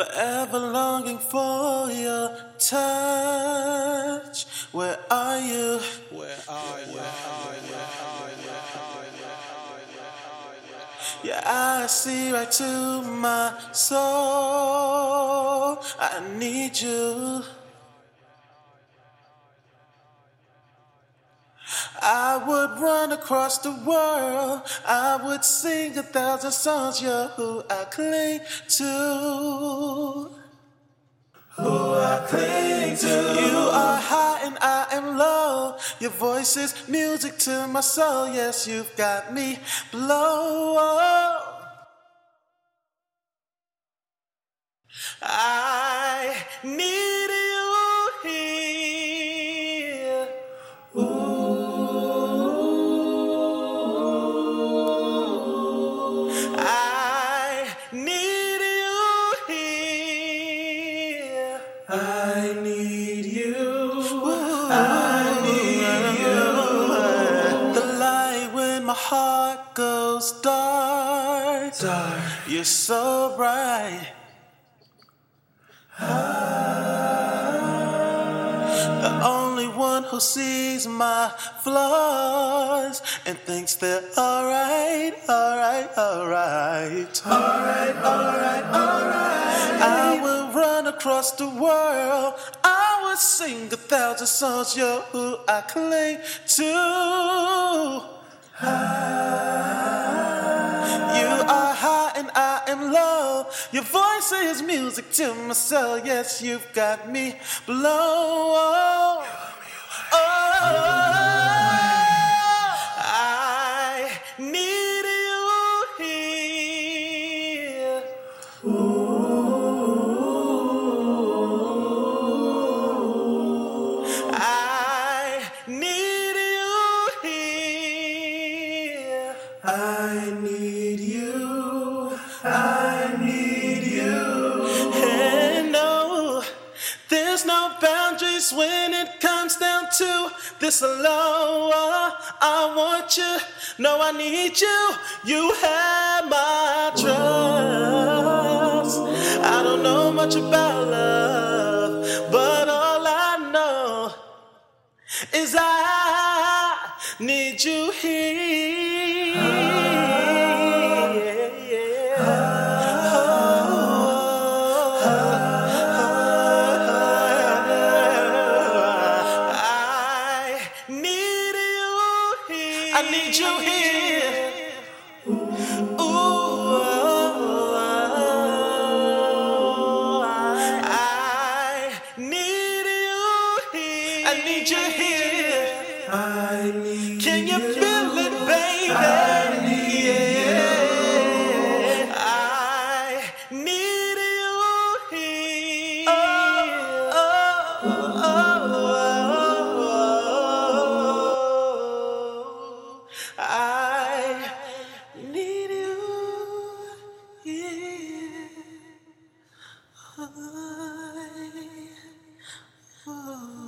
Forever longing for your touch. Where are you? Where are you? Your eyes see right to my soul. I need you. Would run across the world. I would sing a thousand songs. You're who I cling to. Who I cling to. You are high and I am low. Your voice is music to my soul. Yes, you've got me blow. I need I need you. I need you. The light when my heart goes dark. Dark. You're so bright. The only one who sees my flaws and thinks they're alright, alright, alright. Alright, alright, alright. Across the world. I will sing a thousand songs. You're who I cling to. Ah, you are high and I am low. Your voice is music to my soul. Yes, you've got me blow. Oh, I need you here. I I need you. I need you. And no, there's no boundaries when it comes down to this love. I want you. No, I need you. You have my trust. I don't know much about love, but all I know is I need you here. I need you here. Ooh, I need you here. I need you here. Can you feel it, baby? Oh.